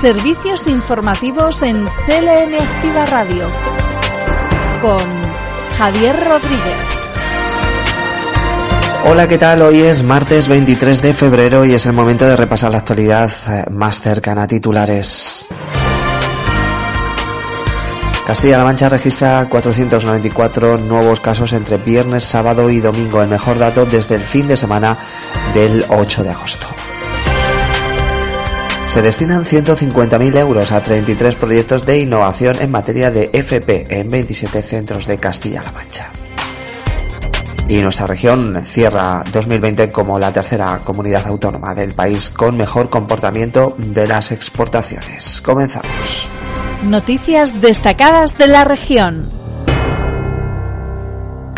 Servicios informativos en CLN Activa Radio con Javier Rodríguez. Hola, ¿qué tal? Hoy es martes 23 de febrero y es el momento de repasar la actualidad eh, más cercana a titulares. Castilla-La Mancha registra 494 nuevos casos entre viernes, sábado y domingo, el mejor dato desde el fin de semana del 8 de agosto. Se destinan 150.000 euros a 33 proyectos de innovación en materia de FP en 27 centros de Castilla-La Mancha. Y nuestra región cierra 2020 como la tercera comunidad autónoma del país con mejor comportamiento de las exportaciones. Comenzamos. Noticias destacadas de la región.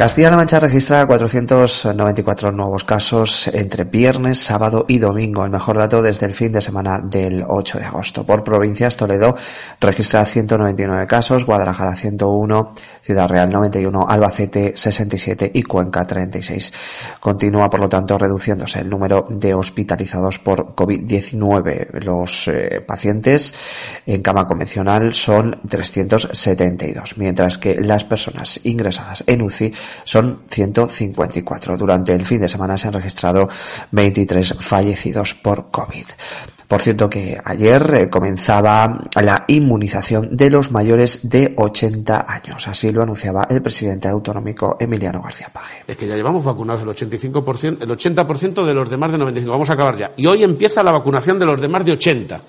Castilla-La Mancha registra 494 nuevos casos entre viernes, sábado y domingo, el mejor dato desde el fin de semana del 8 de agosto. Por provincias, Toledo registra 199 casos, Guadalajara 101, Ciudad Real 91, Albacete 67 y Cuenca 36. Continúa, por lo tanto, reduciéndose el número de hospitalizados por COVID-19. Los eh, pacientes en cama convencional son 372, mientras que las personas ingresadas en UCI son 154. Durante el fin de semana se han registrado 23 fallecidos por COVID. Por cierto que ayer eh, comenzaba la inmunización de los mayores de 80 años. Así lo anunciaba el presidente autonómico Emiliano García Paje. Es que ya llevamos vacunados el 85%, el 80% de los demás de 95. Vamos a acabar ya. Y hoy empieza la vacunación de los demás de 80.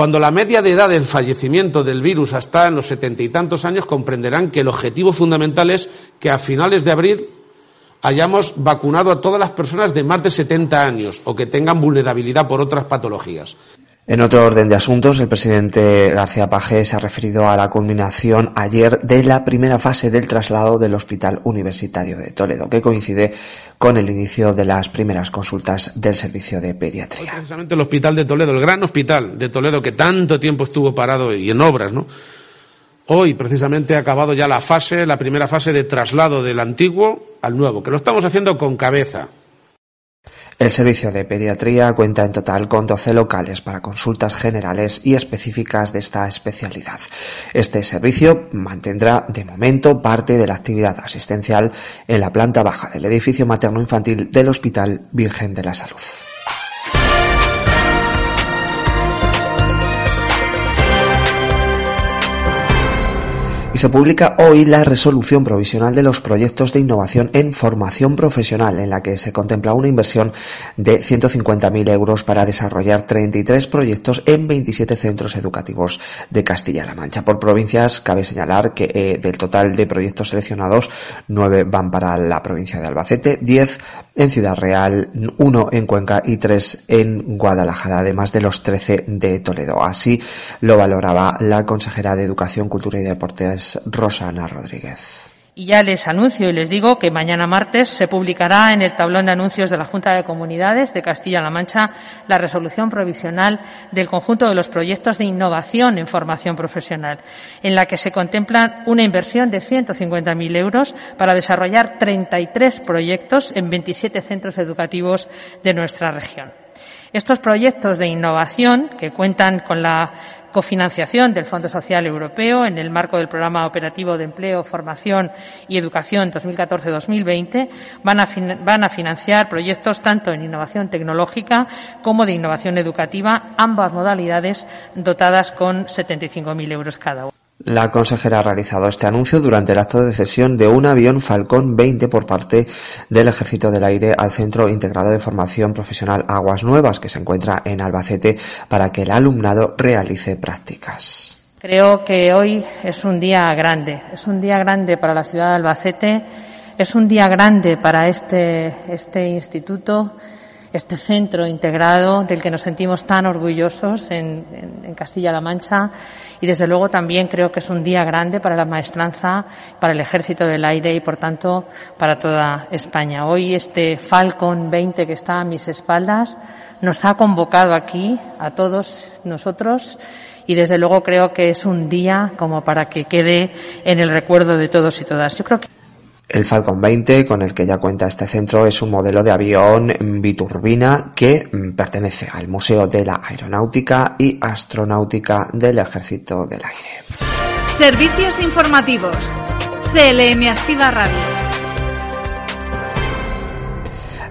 Cuando la media de edad del fallecimiento del virus está en los setenta y tantos años, comprenderán que el objetivo fundamental es que a finales de abril hayamos vacunado a todas las personas de más de 70 años o que tengan vulnerabilidad por otras patologías. En otro orden de asuntos, el presidente García Pajé se ha referido a la culminación ayer de la primera fase del traslado del Hospital Universitario de Toledo, que coincide con el inicio de las primeras consultas del servicio de pediatría. Precisamente el Hospital de Toledo, el gran hospital de Toledo que tanto tiempo estuvo parado y en obras, ¿no? Hoy precisamente ha acabado ya la fase, la primera fase de traslado del antiguo al nuevo, que lo estamos haciendo con cabeza, el servicio de pediatría cuenta en total con 12 locales para consultas generales y específicas de esta especialidad. Este servicio mantendrá de momento parte de la actividad asistencial en la planta baja del edificio materno-infantil del Hospital Virgen de la Salud. Y se publica hoy la resolución provisional de los proyectos de innovación en formación profesional, en la que se contempla una inversión de 150.000 euros para desarrollar 33 proyectos en 27 centros educativos de Castilla-La Mancha. Por provincias, cabe señalar que eh, del total de proyectos seleccionados, 9 van para la provincia de Albacete, 10 en Ciudad Real, 1 en Cuenca y 3 en Guadalajara, además de los 13 de Toledo. Así lo valoraba la consejera de Educación, Cultura y Deportes Rosana Rodríguez. Y ya les anuncio y les digo que mañana martes se publicará en el tablón de anuncios de la Junta de Comunidades de Castilla-La Mancha la resolución provisional del conjunto de los proyectos de innovación en formación profesional, en la que se contempla una inversión de 150.000 euros para desarrollar 33 proyectos en 27 centros educativos de nuestra región. Estos proyectos de innovación, que cuentan con la cofinanciación del Fondo Social Europeo en el marco del Programa Operativo de Empleo, Formación y Educación 2014-2020 van a, van a financiar proyectos tanto en innovación tecnológica como de innovación educativa, ambas modalidades dotadas con 75.000 euros cada uno. La consejera ha realizado este anuncio durante el acto de cesión de un avión Falcón 20 por parte del Ejército del Aire al Centro Integrado de Formación Profesional Aguas Nuevas, que se encuentra en Albacete, para que el alumnado realice prácticas. Creo que hoy es un día grande, es un día grande para la ciudad de Albacete, es un día grande para este, este instituto este centro integrado del que nos sentimos tan orgullosos en, Castilla-La Mancha y desde luego también creo que es un día grande para la maestranza, para el Ejército del Aire y por tanto para toda España. Hoy este Falcon 20 que está a mis espaldas nos ha convocado aquí a todos nosotros y desde luego creo que es un día como para que quede en el recuerdo de todos y todas. Yo creo que El Falcon 20, con el que ya cuenta este centro, es un modelo de avión biturbina que mm, pertenece al Museo de la Aeronáutica y Astronáutica del Ejército del Aire. Servicios informativos. CLM Radio.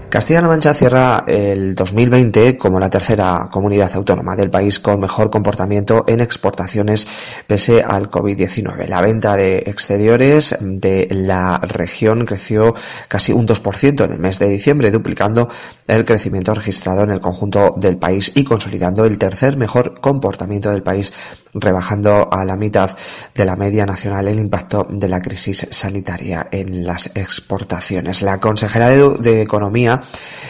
Castilla-La Mancha cierra el 2020 como la tercera comunidad autónoma del país con mejor comportamiento en exportaciones pese al COVID-19. La venta de exteriores de la región creció casi un 2% en el mes de diciembre, duplicando el crecimiento registrado en el conjunto del país y consolidando el tercer mejor comportamiento del país, rebajando a la mitad de la media nacional el impacto de la crisis sanitaria en las exportaciones. La consejera de Economía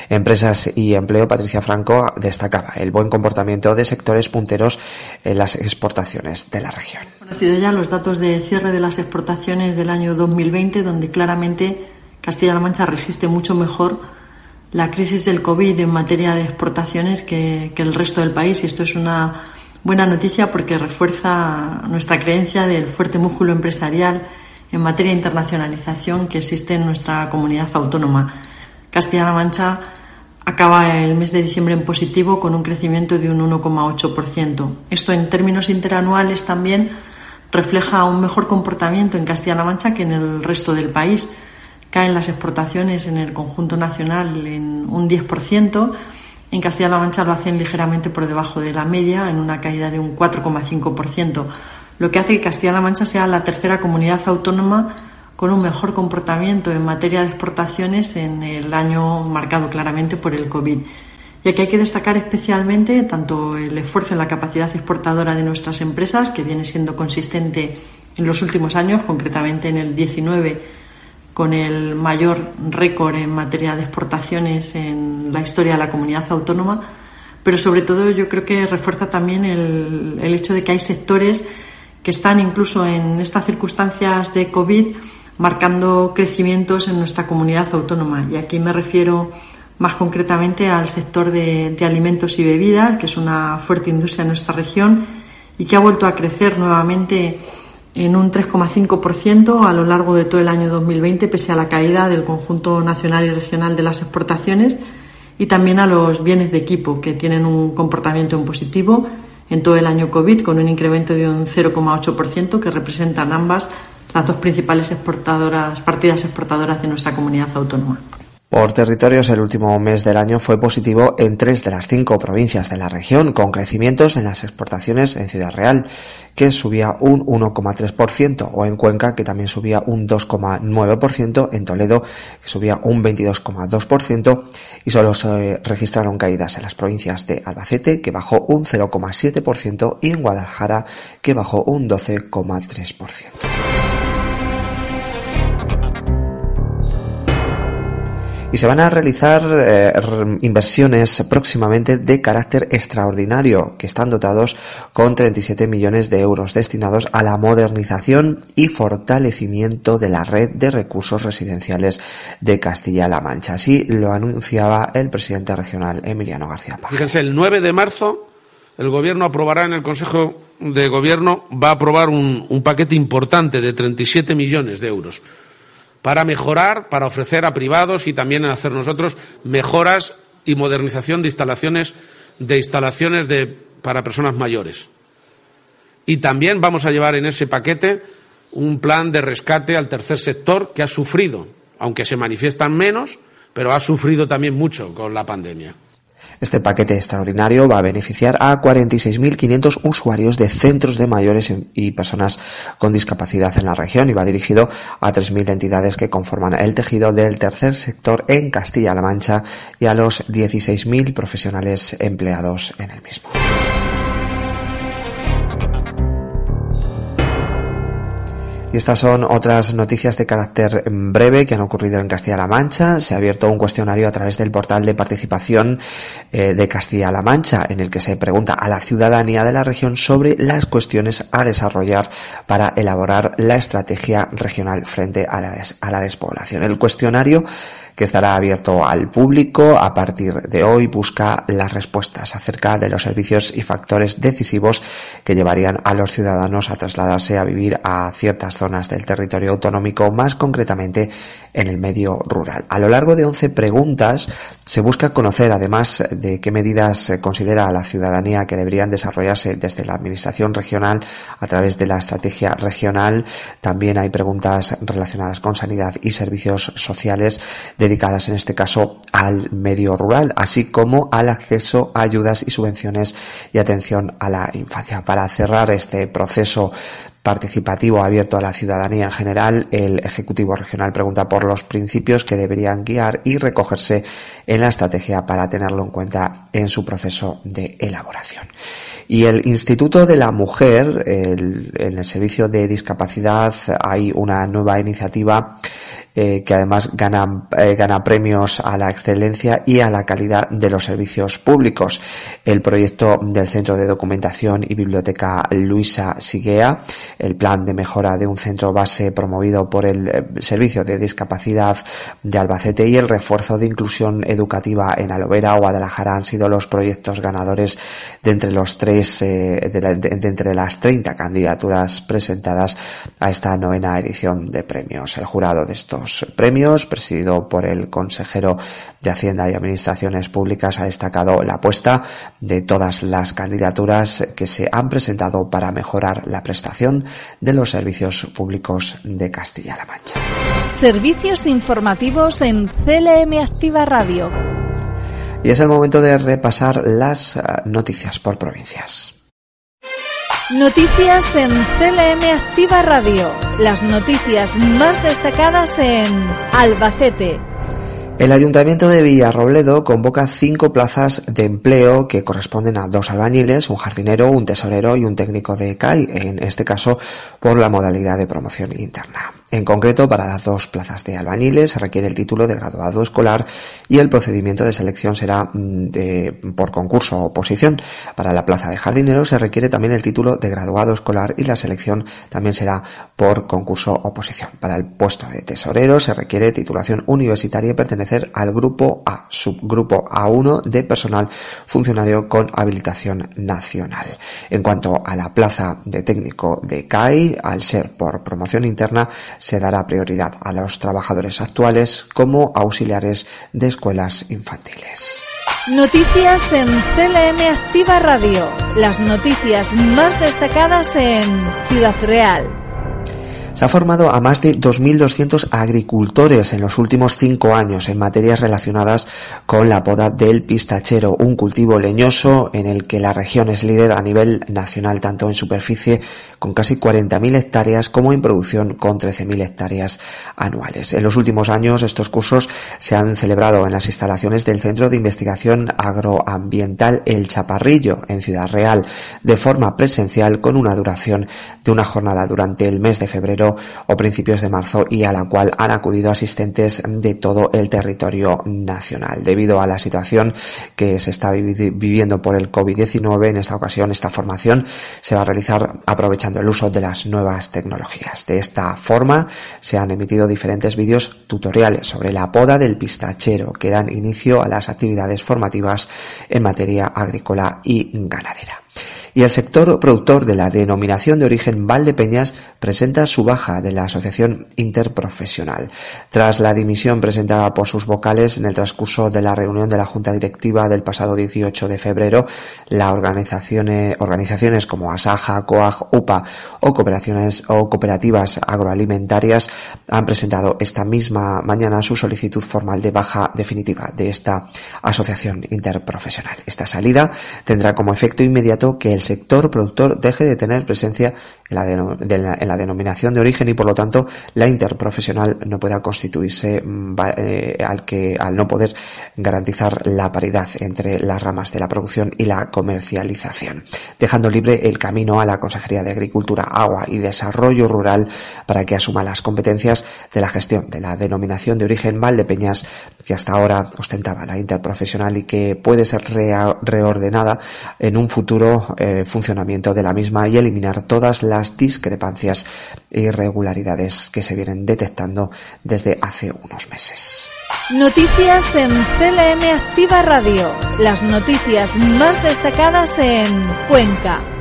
Empresas y Empleo, Patricia Franco, destacaba el buen comportamiento de sectores punteros en las exportaciones de la región. Conocido ya los datos de cierre de las exportaciones del año 2020, donde claramente Castilla-La Mancha resiste mucho mejor la crisis del COVID en materia de exportaciones que, que el resto del país. Y esto es una buena noticia porque refuerza nuestra creencia del fuerte músculo empresarial en materia de internacionalización que existe en nuestra comunidad autónoma. Castilla-La Mancha acaba el mes de diciembre en positivo con un crecimiento de un 1,8%. Esto en términos interanuales también refleja un mejor comportamiento en Castilla-La Mancha que en el resto del país. Caen las exportaciones en el conjunto nacional en un 10%. En Castilla-La Mancha lo hacen ligeramente por debajo de la media, en una caída de un 4,5%, lo que hace que Castilla-La Mancha sea la tercera comunidad autónoma con un mejor comportamiento en materia de exportaciones en el año marcado claramente por el COVID. Y aquí hay que destacar especialmente tanto el esfuerzo en la capacidad exportadora de nuestras empresas, que viene siendo consistente en los últimos años, concretamente en el 19, con el mayor récord en materia de exportaciones en la historia de la comunidad autónoma, pero sobre todo yo creo que refuerza también el, hecho de que hay sectores que están incluso en estas circunstancias de COVID marcando crecimientos en nuestra comunidad autónoma. Y aquí me refiero más concretamente al sector de, alimentos y bebidas, que es una fuerte industria en nuestra región y que ha vuelto a crecer nuevamente en un 3,5% a lo largo de todo el año 2020, pese a la caída del conjunto nacional y regional de las exportaciones, y también a los bienes de equipo, que tienen un comportamiento en positivo en todo el año COVID, con un incremento de un 0,8%, que representan ambas las dos principales exportadoras, partidas exportadoras de nuestra comunidad autónoma. Por territorios, el último mes del año fue positivo en tres de las cinco provincias de la región, con crecimientos en las exportaciones en Ciudad Real, que subía un 1,3%, o en Cuenca, que también subía un 2,9%, en Toledo, que subía un 22,2%, y solo se registraron caídas en las provincias de Albacete, que bajó un 0,7%, y en Guadalajara, que bajó un 12,3%. Y se van a realizar eh, inversiones próximamente de carácter extraordinario que están dotados con 37 millones de euros destinados a la modernización y fortalecimiento de la red de recursos residenciales de Castilla-La Mancha. Así lo anunciaba el presidente regional Emiliano García Paz. Fíjense, el 9 de marzo el Gobierno aprobará en el Consejo de Gobierno, va a aprobar un, un paquete importante de 37 millones de euros para mejorar, para ofrecer a privados y también hacer nosotros mejoras y modernización de instalaciones, de instalaciones para personas mayores. Y también vamos a llevar en ese paquete un plan de rescate al tercer sector que ha sufrido, aunque se manifiestan menos, pero ha sufrido también mucho con la pandemia. Este paquete extraordinario va a beneficiar a 46.500 usuarios de centros de mayores y personas con discapacidad en la región y va dirigido a 3.000 entidades que conforman el tejido del tercer sector en Castilla-La Mancha y a los 16.000 profesionales empleados en el mismo. Y estas son otras noticias de carácter breve que han ocurrido en Castilla-La Mancha. Se ha abierto un cuestionario a través del portal de participación eh, de Castilla-La Mancha en el que se pregunta a la ciudadanía de la región sobre las cuestiones a desarrollar para elaborar la estrategia regional frente a la, a la despoblación. El cuestionario que estará abierto al público a partir de hoy, busca las respuestas acerca de los servicios y factores decisivos que llevarían a los ciudadanos a trasladarse a vivir a ciertas zonas del territorio autonómico, más concretamente en el medio rural. A lo largo de 11 preguntas se busca conocer, además de qué medidas considera la ciudadanía que deberían desarrollarse desde la Administración regional a través de la estrategia regional. También hay preguntas relacionadas con sanidad y servicios sociales dedicadas en este caso al medio rural, así como al acceso a ayudas y subvenciones y atención a la infancia. Para cerrar este proceso participativo abierto a la ciudadanía en general, el Ejecutivo Regional pregunta por los principios que deberían guiar y recogerse en la estrategia para tenerlo en cuenta en su proceso de elaboración. Y el Instituto de la Mujer, en el Servicio de Discapacidad, hay una nueva iniciativa eh, que además gana, eh, gana premios a la excelencia y a la calidad de los servicios públicos. El proyecto del Centro de Documentación y Biblioteca Luisa Siguea, el plan de mejora de un centro base promovido por el eh, Servicio de Discapacidad de Albacete y el refuerzo de inclusión educativa en Alovera o Guadalajara han sido los proyectos ganadores de entre los tres, de, de entre las 30 candidaturas presentadas a esta novena edición de premios. El jurado de estos premios, presidido por el consejero de Hacienda y Administraciones Públicas, ha destacado la apuesta de todas las candidaturas que se han presentado para mejorar la prestación de los servicios públicos de Castilla-La Mancha. Servicios informativos en CLM Activa Radio. Y es el momento de repasar las eh, noticias por provincias. Noticias en CLM Activa Radio. Las noticias más destacadas en Albacete. El Ayuntamiento de Villarrobledo convoca cinco plazas de empleo que corresponden a dos albañiles, un jardinero, un tesorero y un técnico de CAI, en este caso por la modalidad de promoción interna. En concreto, para las dos plazas de albañiles se requiere el título de graduado escolar y el procedimiento de selección será mm, por concurso o oposición. Para la plaza de jardinero se requiere también el título de graduado escolar y la selección también será por concurso o oposición. Para el puesto de tesorero se requiere titulación universitaria y pertenecer al grupo A, subgrupo A1 de personal funcionario con habilitación nacional. En cuanto a la plaza de técnico de CAI, al ser por promoción interna, se dará prioridad a los trabajadores actuales como auxiliares de escuelas infantiles. Noticias en CLM Activa Radio. Las noticias más destacadas en Ciudad Real. Se ha formado a más de 2.200 agricultores en los últimos cinco años en materias relacionadas con la poda del pistachero, un cultivo leñoso en el que la región es líder a nivel nacional, tanto en superficie con casi 40.000 hectáreas como en producción con 13.000 hectáreas anuales. En los últimos años estos cursos se han celebrado en las instalaciones del Centro de Investigación Agroambiental El Chaparrillo en Ciudad Real de forma presencial con una duración de una jornada durante el mes de febrero o principios de marzo y a la cual han acudido asistentes de todo el territorio nacional. Debido a la situación que se está viviendo por el COVID-19, en esta ocasión esta formación se va a realizar aprovechando el uso de las nuevas tecnologías. De esta forma se han emitido diferentes vídeos tutoriales sobre la poda del pistachero que dan inicio a las actividades formativas en materia agrícola y ganadera y el sector productor de la denominación de origen Valdepeñas presenta su baja de la Asociación Interprofesional. Tras la dimisión presentada por sus vocales en el transcurso de la reunión de la Junta Directiva del pasado 18 de febrero, las organizaciones, organizaciones como Asaja, COAG, UPA o cooperaciones o cooperativas agroalimentarias han presentado esta misma mañana su solicitud formal de baja definitiva de esta asociación interprofesional. Esta salida tendrá como efecto inmediato que el sector productor deje de tener presencia en la, en la denominación de origen y por lo tanto la interprofesional no pueda constituirse mm, eh, al que al no poder garantizar la paridad entre las ramas de la producción y la comercialización, dejando libre el camino a la Consejería de Agricultura, Agua y Desarrollo Rural para que asuma las competencias de la gestión de la denominación de origen Valdepeñas que hasta ahora ostentaba la interprofesional y que puede ser reordenada en un futuro eh, funcionamiento de la misma y eliminar todas las discrepancias e irregularidades que se vienen detectando desde hace unos meses. Noticias en CLM Activa Radio. Las noticias más destacadas en Cuenca.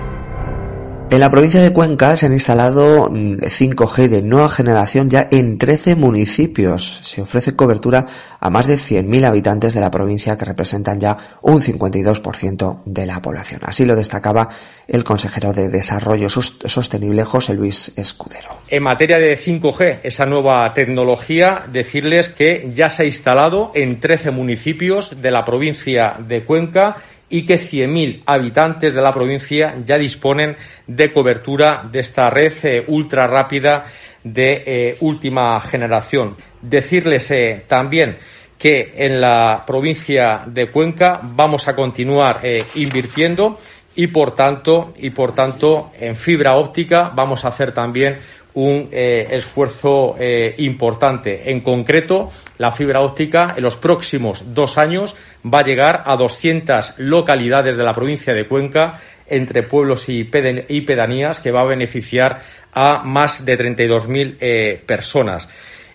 En la provincia de Cuenca se han instalado 5G mm, de nueva generación ya en 13 municipios. Se ofrece cobertura a más de 100.000 habitantes de la provincia que representan ya un 52% de la población. Así lo destacaba el consejero de Desarrollo Sostenible José Luis Escudero. En materia de 5G, esa nueva tecnología, decirles que ya se ha instalado en 13 municipios de la provincia de Cuenca y que 100.000 habitantes de la provincia ya disponen de cobertura de esta red eh, ultra rápida de eh, última generación. Decirles eh, también que en la provincia de Cuenca vamos a continuar invirtiendo y por tanto y por tanto en fibra óptica vamos a hacer también un eh, esfuerzo eh, importante. En concreto, la fibra óptica en los próximos dos años va a llegar a 200 localidades de la provincia de Cuenca entre pueblos y, pedanías que va a beneficiar a más de 32.000 eh, personas.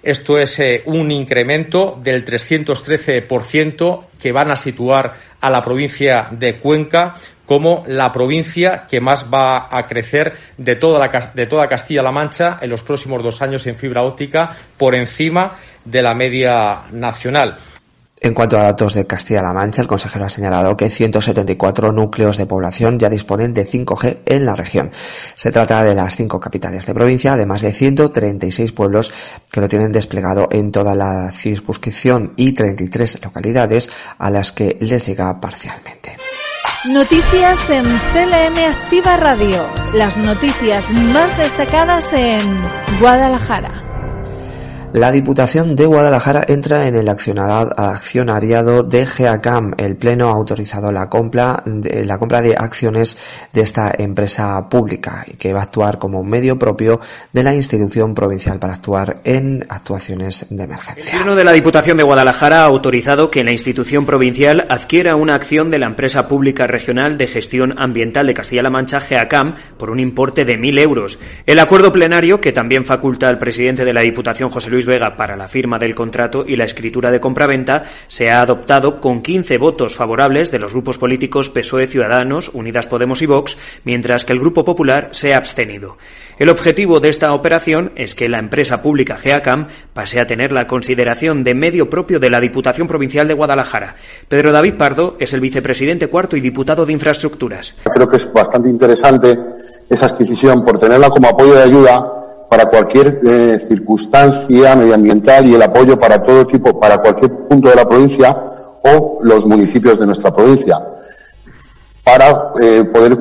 Esto es un incremento del 313% que van a situar a la provincia de Cuenca como la provincia que más va a crecer de toda, la, de toda Castilla-La Mancha en los próximos dos años en fibra óptica por encima de la media nacional. En cuanto a datos de Castilla-La Mancha, el consejero ha señalado que 174 núcleos de población ya disponen de 5G en la región. Se trata de las cinco capitales de provincia, además de 136 pueblos que lo tienen desplegado en toda la circunscripción y 33 localidades a las que les llega parcialmente. Noticias en CLM Activa Radio. Las noticias más destacadas en Guadalajara. La Diputación de Guadalajara entra en el accionariado de GEACAM. El Pleno ha autorizado la compra, de, la compra de acciones de esta empresa pública que va a actuar como medio propio de la institución provincial para actuar en actuaciones de emergencia. El Pleno de la Diputación de Guadalajara ha autorizado que la institución provincial adquiera una acción de la empresa pública regional de gestión ambiental de Castilla-La Mancha, GEACAM, por un importe de mil euros. El acuerdo plenario, que también faculta al presidente de la Diputación, José Luis Vega para la firma del contrato y la escritura de compraventa se ha adoptado con 15 votos favorables de los grupos políticos PSOE Ciudadanos, Unidas Podemos y Vox, mientras que el Grupo Popular se ha abstenido. El objetivo de esta operación es que la empresa pública GEACAM pase a tener la consideración de medio propio de la Diputación Provincial de Guadalajara. Pedro David Pardo es el vicepresidente cuarto y diputado de Infraestructuras. Creo que es bastante interesante esa adquisición por tenerla como apoyo de ayuda para cualquier eh, circunstancia medioambiental y el apoyo para todo tipo, para cualquier punto de la provincia o los municipios de nuestra provincia, para eh, poder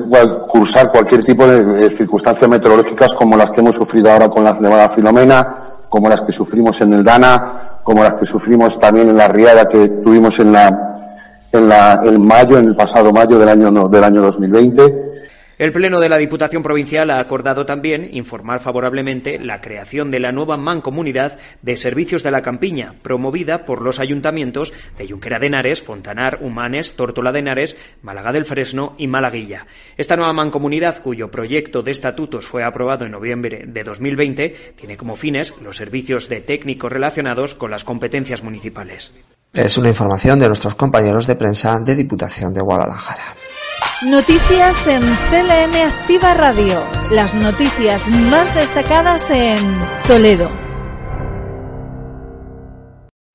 cursar cualquier tipo de, circunstancias meteorológicas como las que hemos sufrido ahora con la nevada Filomena, como las que sufrimos en el Dana, como las que sufrimos también en la riada que tuvimos en la, en la, en mayo, en el pasado mayo del año, del año 2020 el Pleno de la Diputación Provincial ha acordado también informar favorablemente la creación de la nueva mancomunidad de servicios de la campiña, promovida por los ayuntamientos de Junquera de Henares, Fontanar, Humanes, Tórtola de Henares, Málaga del Fresno y Malaguilla. Esta nueva mancomunidad, cuyo proyecto de estatutos fue aprobado en noviembre de 2020, tiene como fines los servicios de técnicos relacionados con las competencias municipales. Es una información de nuestros compañeros de prensa de Diputación de Guadalajara. Noticias en CLM Activa Radio. Las noticias más destacadas en Toledo.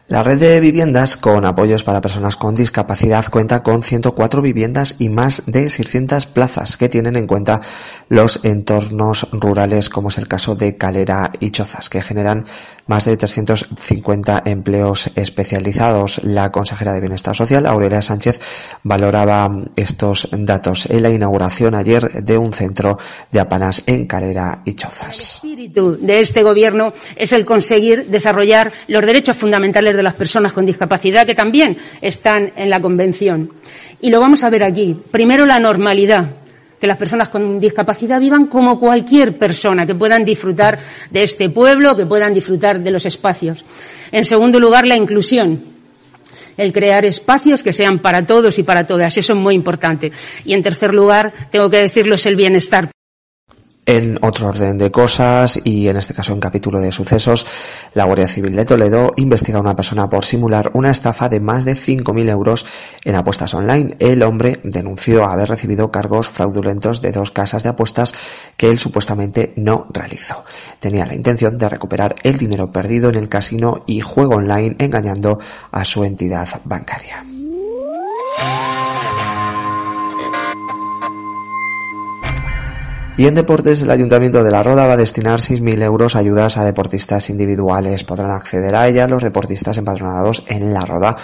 La red de viviendas con apoyos para personas con discapacidad cuenta con 104 viviendas y más de 600 plazas que tienen en cuenta los entornos rurales, como es el caso de Calera y Chozas, que generan más de 350 empleos especializados. La consejera de Bienestar Social, Aurelia Sánchez, valoraba estos datos en la inauguración ayer de un centro de apanas en Calera y Chozas. El espíritu de este gobierno es el conseguir desarrollar los derechos fundamentales de las personas con discapacidad que también están en la Convención. Y lo vamos a ver aquí. Primero, la normalidad que las personas con discapacidad vivan como cualquier persona, que puedan disfrutar de este pueblo, que puedan disfrutar de los espacios. En segundo lugar, la inclusión. El crear espacios que sean para todos y para todas. Eso es muy importante. Y en tercer lugar, tengo que decirlo, es el bienestar. En otro orden de cosas, y en este caso en capítulo de sucesos, la Guardia Civil de Toledo investiga a una persona por simular una estafa de más de 5.000 euros en apuestas online. El hombre denunció haber recibido cargos fraudulentos de dos casas de apuestas que él supuestamente no realizó. Tenía la intención de recuperar el dinero perdido en el casino y juego online engañando a su entidad bancaria. Y en deportes, el Ayuntamiento de La Roda va a destinar 6.000 euros a ayudas a deportistas individuales. Podrán acceder a ella los deportistas empadronados en La Roda,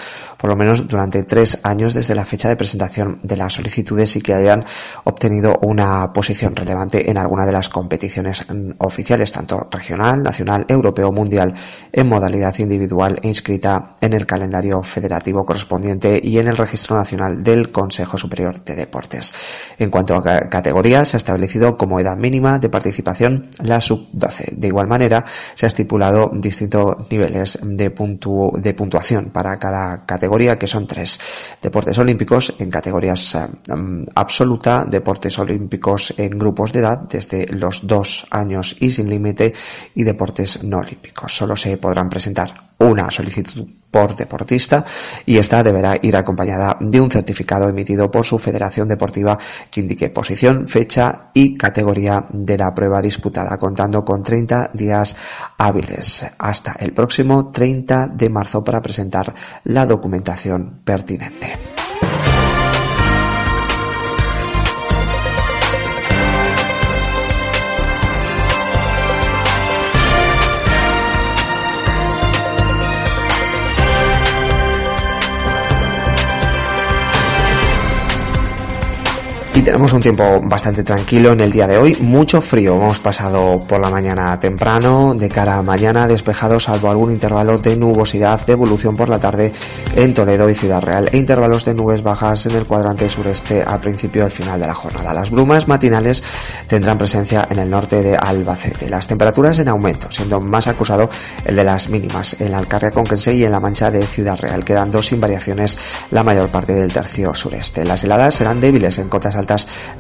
por lo menos durante tres años desde la fecha de presentación de las solicitudes y que hayan obtenido una posición relevante en alguna de las competiciones mm, oficiales, tanto regional, nacional, europeo, mundial, en modalidad individual e inscrita en el calendario federativo correspondiente y en el registro nacional del Consejo Superior de Deportes. En cuanto a categoría, se ha establecido como edad mínima de participación la sub-12. De igual manera, se ha estipulado distintos niveles de puntuación para cada categoría, que son tres. Deportes olímpicos en categorías eh, mm, absoluta, deportes olímpicos en grupos de edad desde los dos años y sin límite, y deportes no olímpicos. Solo se podrán presentar una solicitud por deportista y esta deberá ir acompañada de un certificado emitido por su federación deportiva que indique posición, fecha y categoría de la prueba disputada, contando con 30 días hábiles hasta el próximo 30 de marzo para presentar la documentación pertinente. Tenemos un tiempo bastante tranquilo en el día de hoy, mucho frío. Hemos pasado por la mañana temprano, de cara a mañana despejado, salvo algún intervalo de nubosidad de evolución por la tarde en Toledo y Ciudad Real e intervalos de nubes bajas en el cuadrante sureste al principio y al final de la jornada. Las brumas matinales tendrán presencia en el norte de Albacete. Las temperaturas en aumento, siendo más acusado el de las mínimas en la Alcarria Conquense y en la Mancha de Ciudad Real, quedando sin variaciones la mayor parte del tercio sureste. Las heladas serán débiles en cotas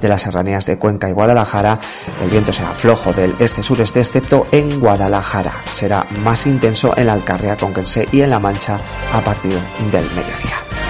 de las serranías de Cuenca y Guadalajara. El viento será flojo del este-sureste, excepto en Guadalajara. Será más intenso en la Alcarria, Conquense y en La Mancha a partir del mediodía.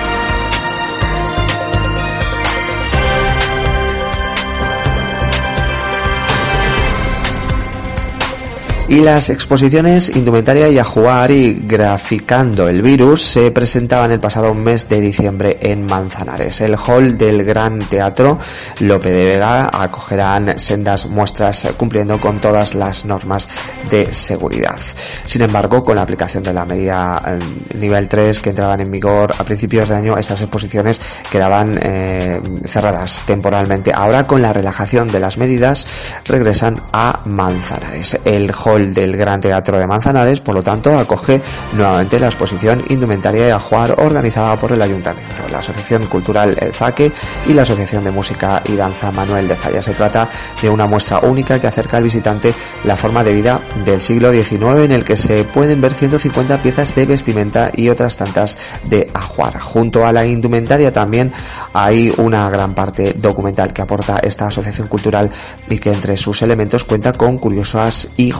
Y las exposiciones Indumentaria y a jugar y Graficando el Virus se presentaban el pasado mes de diciembre en Manzanares. El hall del Gran Teatro Lope de Vega acogerán sendas muestras cumpliendo con todas las normas de seguridad. Sin embargo, con la aplicación de la medida eh, nivel 3 que entraban en vigor a principios de año, estas exposiciones quedaban eh, cerradas temporalmente. Ahora, con la relajación de las medidas, regresan a Manzanares. El hall del Gran Teatro de Manzanares, por lo tanto, acoge nuevamente la exposición Indumentaria y Ajuar organizada por el Ayuntamiento, la Asociación Cultural El Zaque y la Asociación de Música y Danza Manuel de Falla. Se trata de una muestra única que acerca al visitante la forma de vida del siglo XIX en el que se pueden ver 150 piezas de vestimenta y otras tantas de ajuar. Junto a la indumentaria también hay una gran parte documental que aporta esta asociación cultural y que entre sus elementos cuenta con curiosas y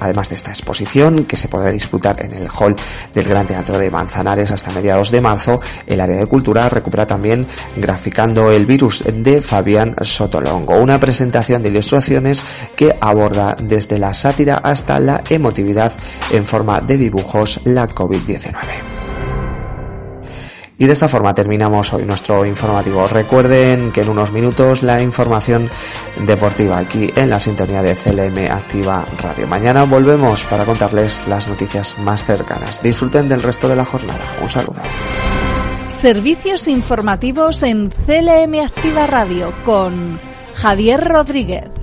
Además de esta exposición, que se podrá disfrutar en el hall del Gran Teatro de Manzanares hasta mediados de marzo, el área de cultura recupera también Graficando el virus de Fabián Sotolongo, una presentación de ilustraciones que aborda desde la sátira hasta la emotividad en forma de dibujos la COVID-19. Y de esta forma terminamos hoy nuestro informativo. Recuerden que en unos minutos la información deportiva aquí en la sintonía de CLM Activa Radio. Mañana volvemos para contarles las noticias más cercanas. Disfruten del resto de la jornada. Un saludo. Servicios informativos en CLM Activa Radio con Javier Rodríguez.